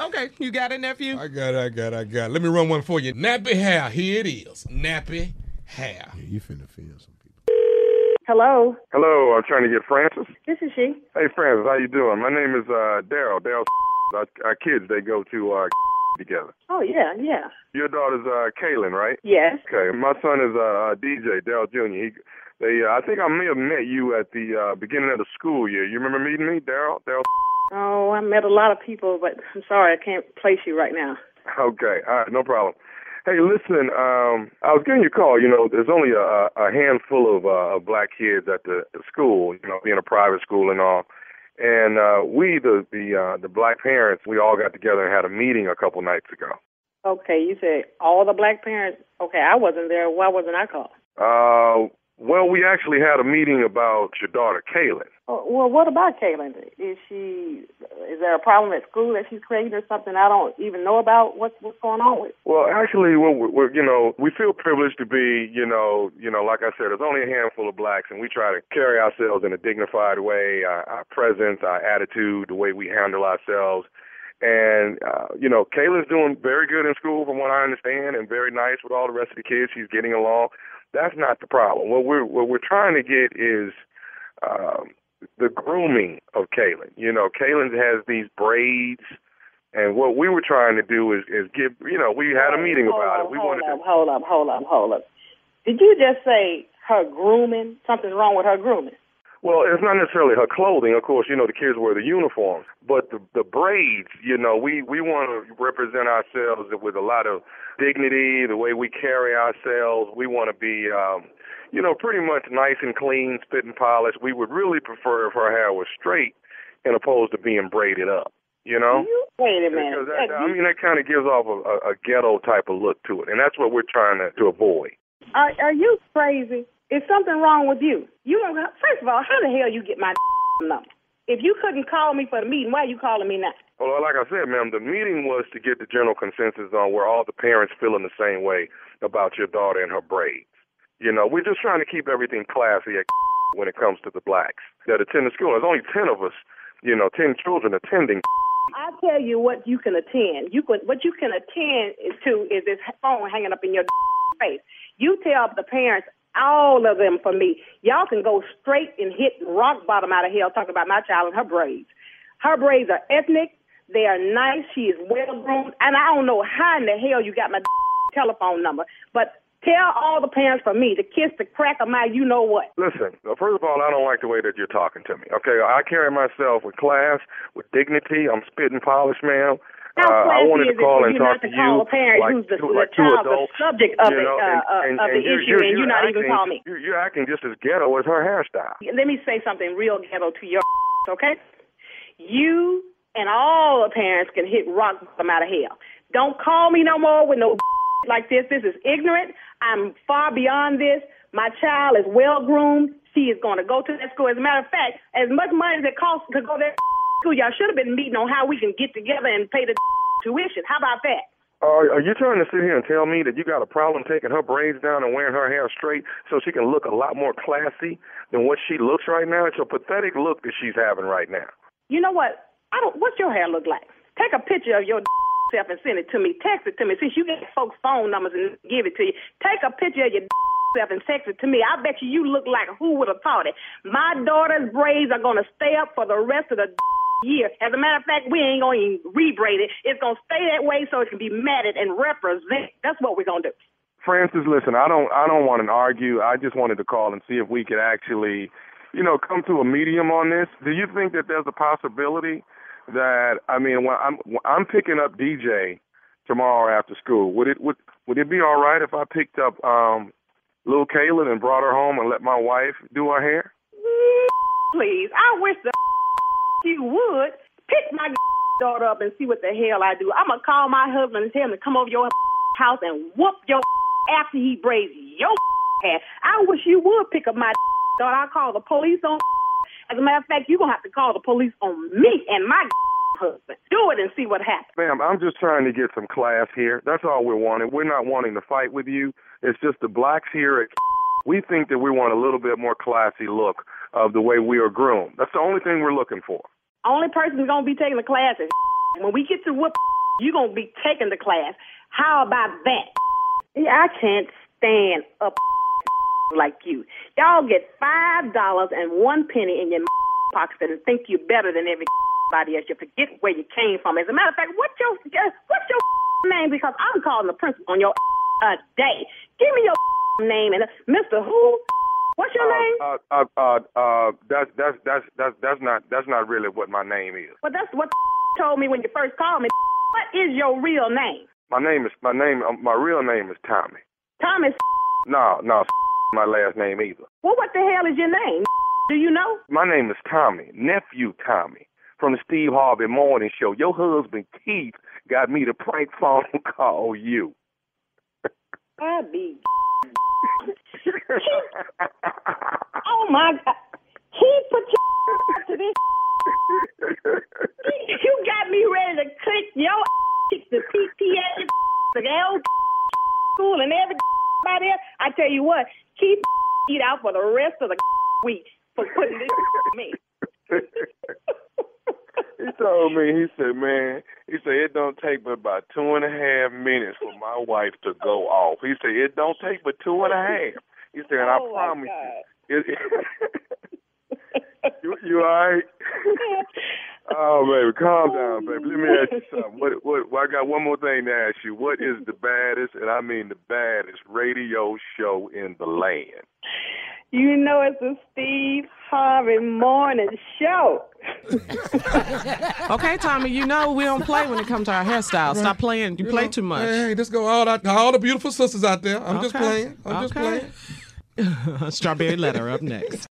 Okay, you got it, nephew? I got it, I got it, I got it. Let me run one for you. Nappy hair, here it is. Nappy hair. Yeah, you finna feel some people. Hello, Hello, I'm trying to get Francis. this is she. Hey, Francis, how you doing? My name is uh, Daryl. Daryl, our, our kids, they go to uh, together. Oh yeah, yeah. Your daughter's uh, Kaylin, right? Yes. Okay. My son is uh, uh, DJ, Daryl Jr. He, they, uh, I think I may have met you at the uh, beginning of the school year. You remember meeting me, Daryl? Daryl. Oh, I met a lot of people, but I'm sorry, I can't place you right now. Okay. All right. No problem. Hey, listen. Um, I was getting your call. You know, there's only a, a handful of, uh, of black kids at the, the school. You know, being a private school and all. And uh, we, the the uh, the black parents, we all got together and had a meeting a couple nights ago. Okay, you said all the black parents. Okay, I wasn't there. Why wasn't I called? Uh, well, we actually had a meeting about your daughter, Kaylin. Oh, well, what about Kaylin? Is she? Is there a problem at school that she's creating or something I don't even know about? What's what's going on with? Well, actually, we're, we're you know we feel privileged to be you know you know like I said, there's only a handful of blacks, and we try to carry ourselves in a dignified way, our, our presence, our attitude, the way we handle ourselves. And uh, you know, Kayla's doing very good in school, from what I understand, and very nice with all the rest of the kids. She's getting along. That's not the problem. What we're what we're trying to get is um, the grooming of Kaylin. You know, Kaylin has these braids, and what we were trying to do is is give. You know, we had a meeting hold about up, it. We hold wanted up, to. hold up, hold up, hold up. Did you just say her grooming? Something's wrong with her grooming? Well, it's not necessarily her clothing. Of course, you know the kids wear the uniforms, but the the braids. You know, we we want to represent ourselves with a lot of dignity. The way we carry ourselves, we want to be, um, you know, pretty much nice and clean, spit and polished. We would really prefer if her hair was straight, and opposed to being braided up. You know. You, wait a minute. That, I mean, that kind of gives off a, a, a ghetto type of look to it, and that's what we're trying to, to avoid. Are are you crazy? Is something wrong with you? You don't. First of all, how the hell you get my number? If you couldn't call me for the meeting, why are you calling me now? Well, uh, like I said, ma'am, the meeting was to get the general consensus on where all the parents feeling the same way about your daughter and her braids. You know, we're just trying to keep everything classy at when it comes to the blacks that attend the school. There's only ten of us, you know, ten children attending. I tell you what you can attend. You can what you can attend to is this phone hanging up in your face. You tell the parents, all of them for me, y'all can go straight and hit rock bottom out of hell talking about my child and her braids. Her braids are ethnic. They are nice. She is well groomed. And I don't know how in the hell you got my telephone number, but tell all the parents for me to kiss the crack of my you know what. Listen, first of all, I don't like the way that you're talking to me. Okay, I carry myself with class, with dignity. I'm spitting polish, ma'am. How Uh, I wanted to call and talk to to you like who's the, two, the two child, the adults. subject of you it, uh, and, and, of and the you're, issue, you're, and you're you're not even acting, call me? You're, you're acting just as ghetto as her hairstyle. Let me say something real ghetto to your okay? You and all the parents can hit rock bottom out of hell. Don't call me no more with no like this. This is ignorant. I'm far beyond this. My child is well groomed. She is going to go to that school. As a matter of fact, as much money as it costs to go that school, y'all should have been meeting on how we can get together and pay the tuition. How about that? Are, are you trying to sit here and tell me that you got a problem taking her braids down and wearing her hair straight so she can look a lot more classy than what she looks right now? It's a pathetic look that she's having right now. You know what? I don't. What's your hair look like? Take a picture of your self and send it to me. Text it to me. Since you get folks' phone numbers and give it to you, take a picture of your self and text it to me. I bet you you look like who would have thought it. My daughter's braids are gonna stay up for the rest of the year. As a matter of fact, we ain't gonna even rebraid it. It's gonna stay that way so it can be matted and represent. That's what we're gonna do. Francis, listen, I don't I don't want to argue. I just wanted to call and see if we could actually, you know, come to a medium on this. Do you think that there's a possibility that I mean, when I'm when I'm picking up DJ tomorrow after school. Would it would would it be all right if I picked up um little Kaylin and brought her home and let my wife do her hair? Please, I wish the you would pick my daughter up and see what the hell I do. I'm gonna call my husband and tell him to come over your house and whoop your after he braids your hair. I wish you would pick up my daughter. I'll call the police on. As a matter of fact, you're gonna have to call the police on me and my husband. Do it and see what happens. Ma'am, I'm just trying to get some class here. That's all we're wanting. We're not wanting to fight with you. It's just the blacks here at we think that we want a little bit more classy look of the way we are groomed. That's the only thing we're looking for. Only person gonna be taking the class is when we get to whoop, you gonna be taking the class. How about that? I can't stand up like you. Y'all get five dollars and one penny in your pocket and think you're better than everybody else. You forget where you came from. As a matter of fact, what's your what's your name? Because I'm calling the principal on your uh, day. Give me your name and uh, Mr. Who? What's your uh, name? Uh, uh, uh, uh, that's that's that's that's that's not that's not really what my name is. Well, that's what told me when you first called me. What is your real name? My name is my name. Um, my real name is Tommy. Thomas. No, no, my last name either. Well, what the hell is your name? Do you know? My name is Tommy, nephew Tommy, from the Steve Harvey Morning Show. Your husband Keith got me to prank phone call you. I be. oh my God! He put you to this. you got me ready to click your the PTA, the L school, and everybody else. I tell you what, keep eat out for the rest of the week for putting this me. he told me, he said, man, he said, it don't take but about two and a half minutes for my wife to go off. He said, it don't take but two and a half. He said, and oh I promise you. It, you, you all right? oh, baby, calm down, baby. Let me ask you something. What, what, well, I got one more thing to ask you. What is the baddest, and I mean the baddest, radio show in the land? You know it's a Steve Harvey morning show. okay, Tommy, you know we don't play when it comes to our hairstyle. Stop playing. You, You play know, too much. Hey, hey, just go all out, all the beautiful sisters out there. I'm just playing. I'm just playing. Strawberry letter up next.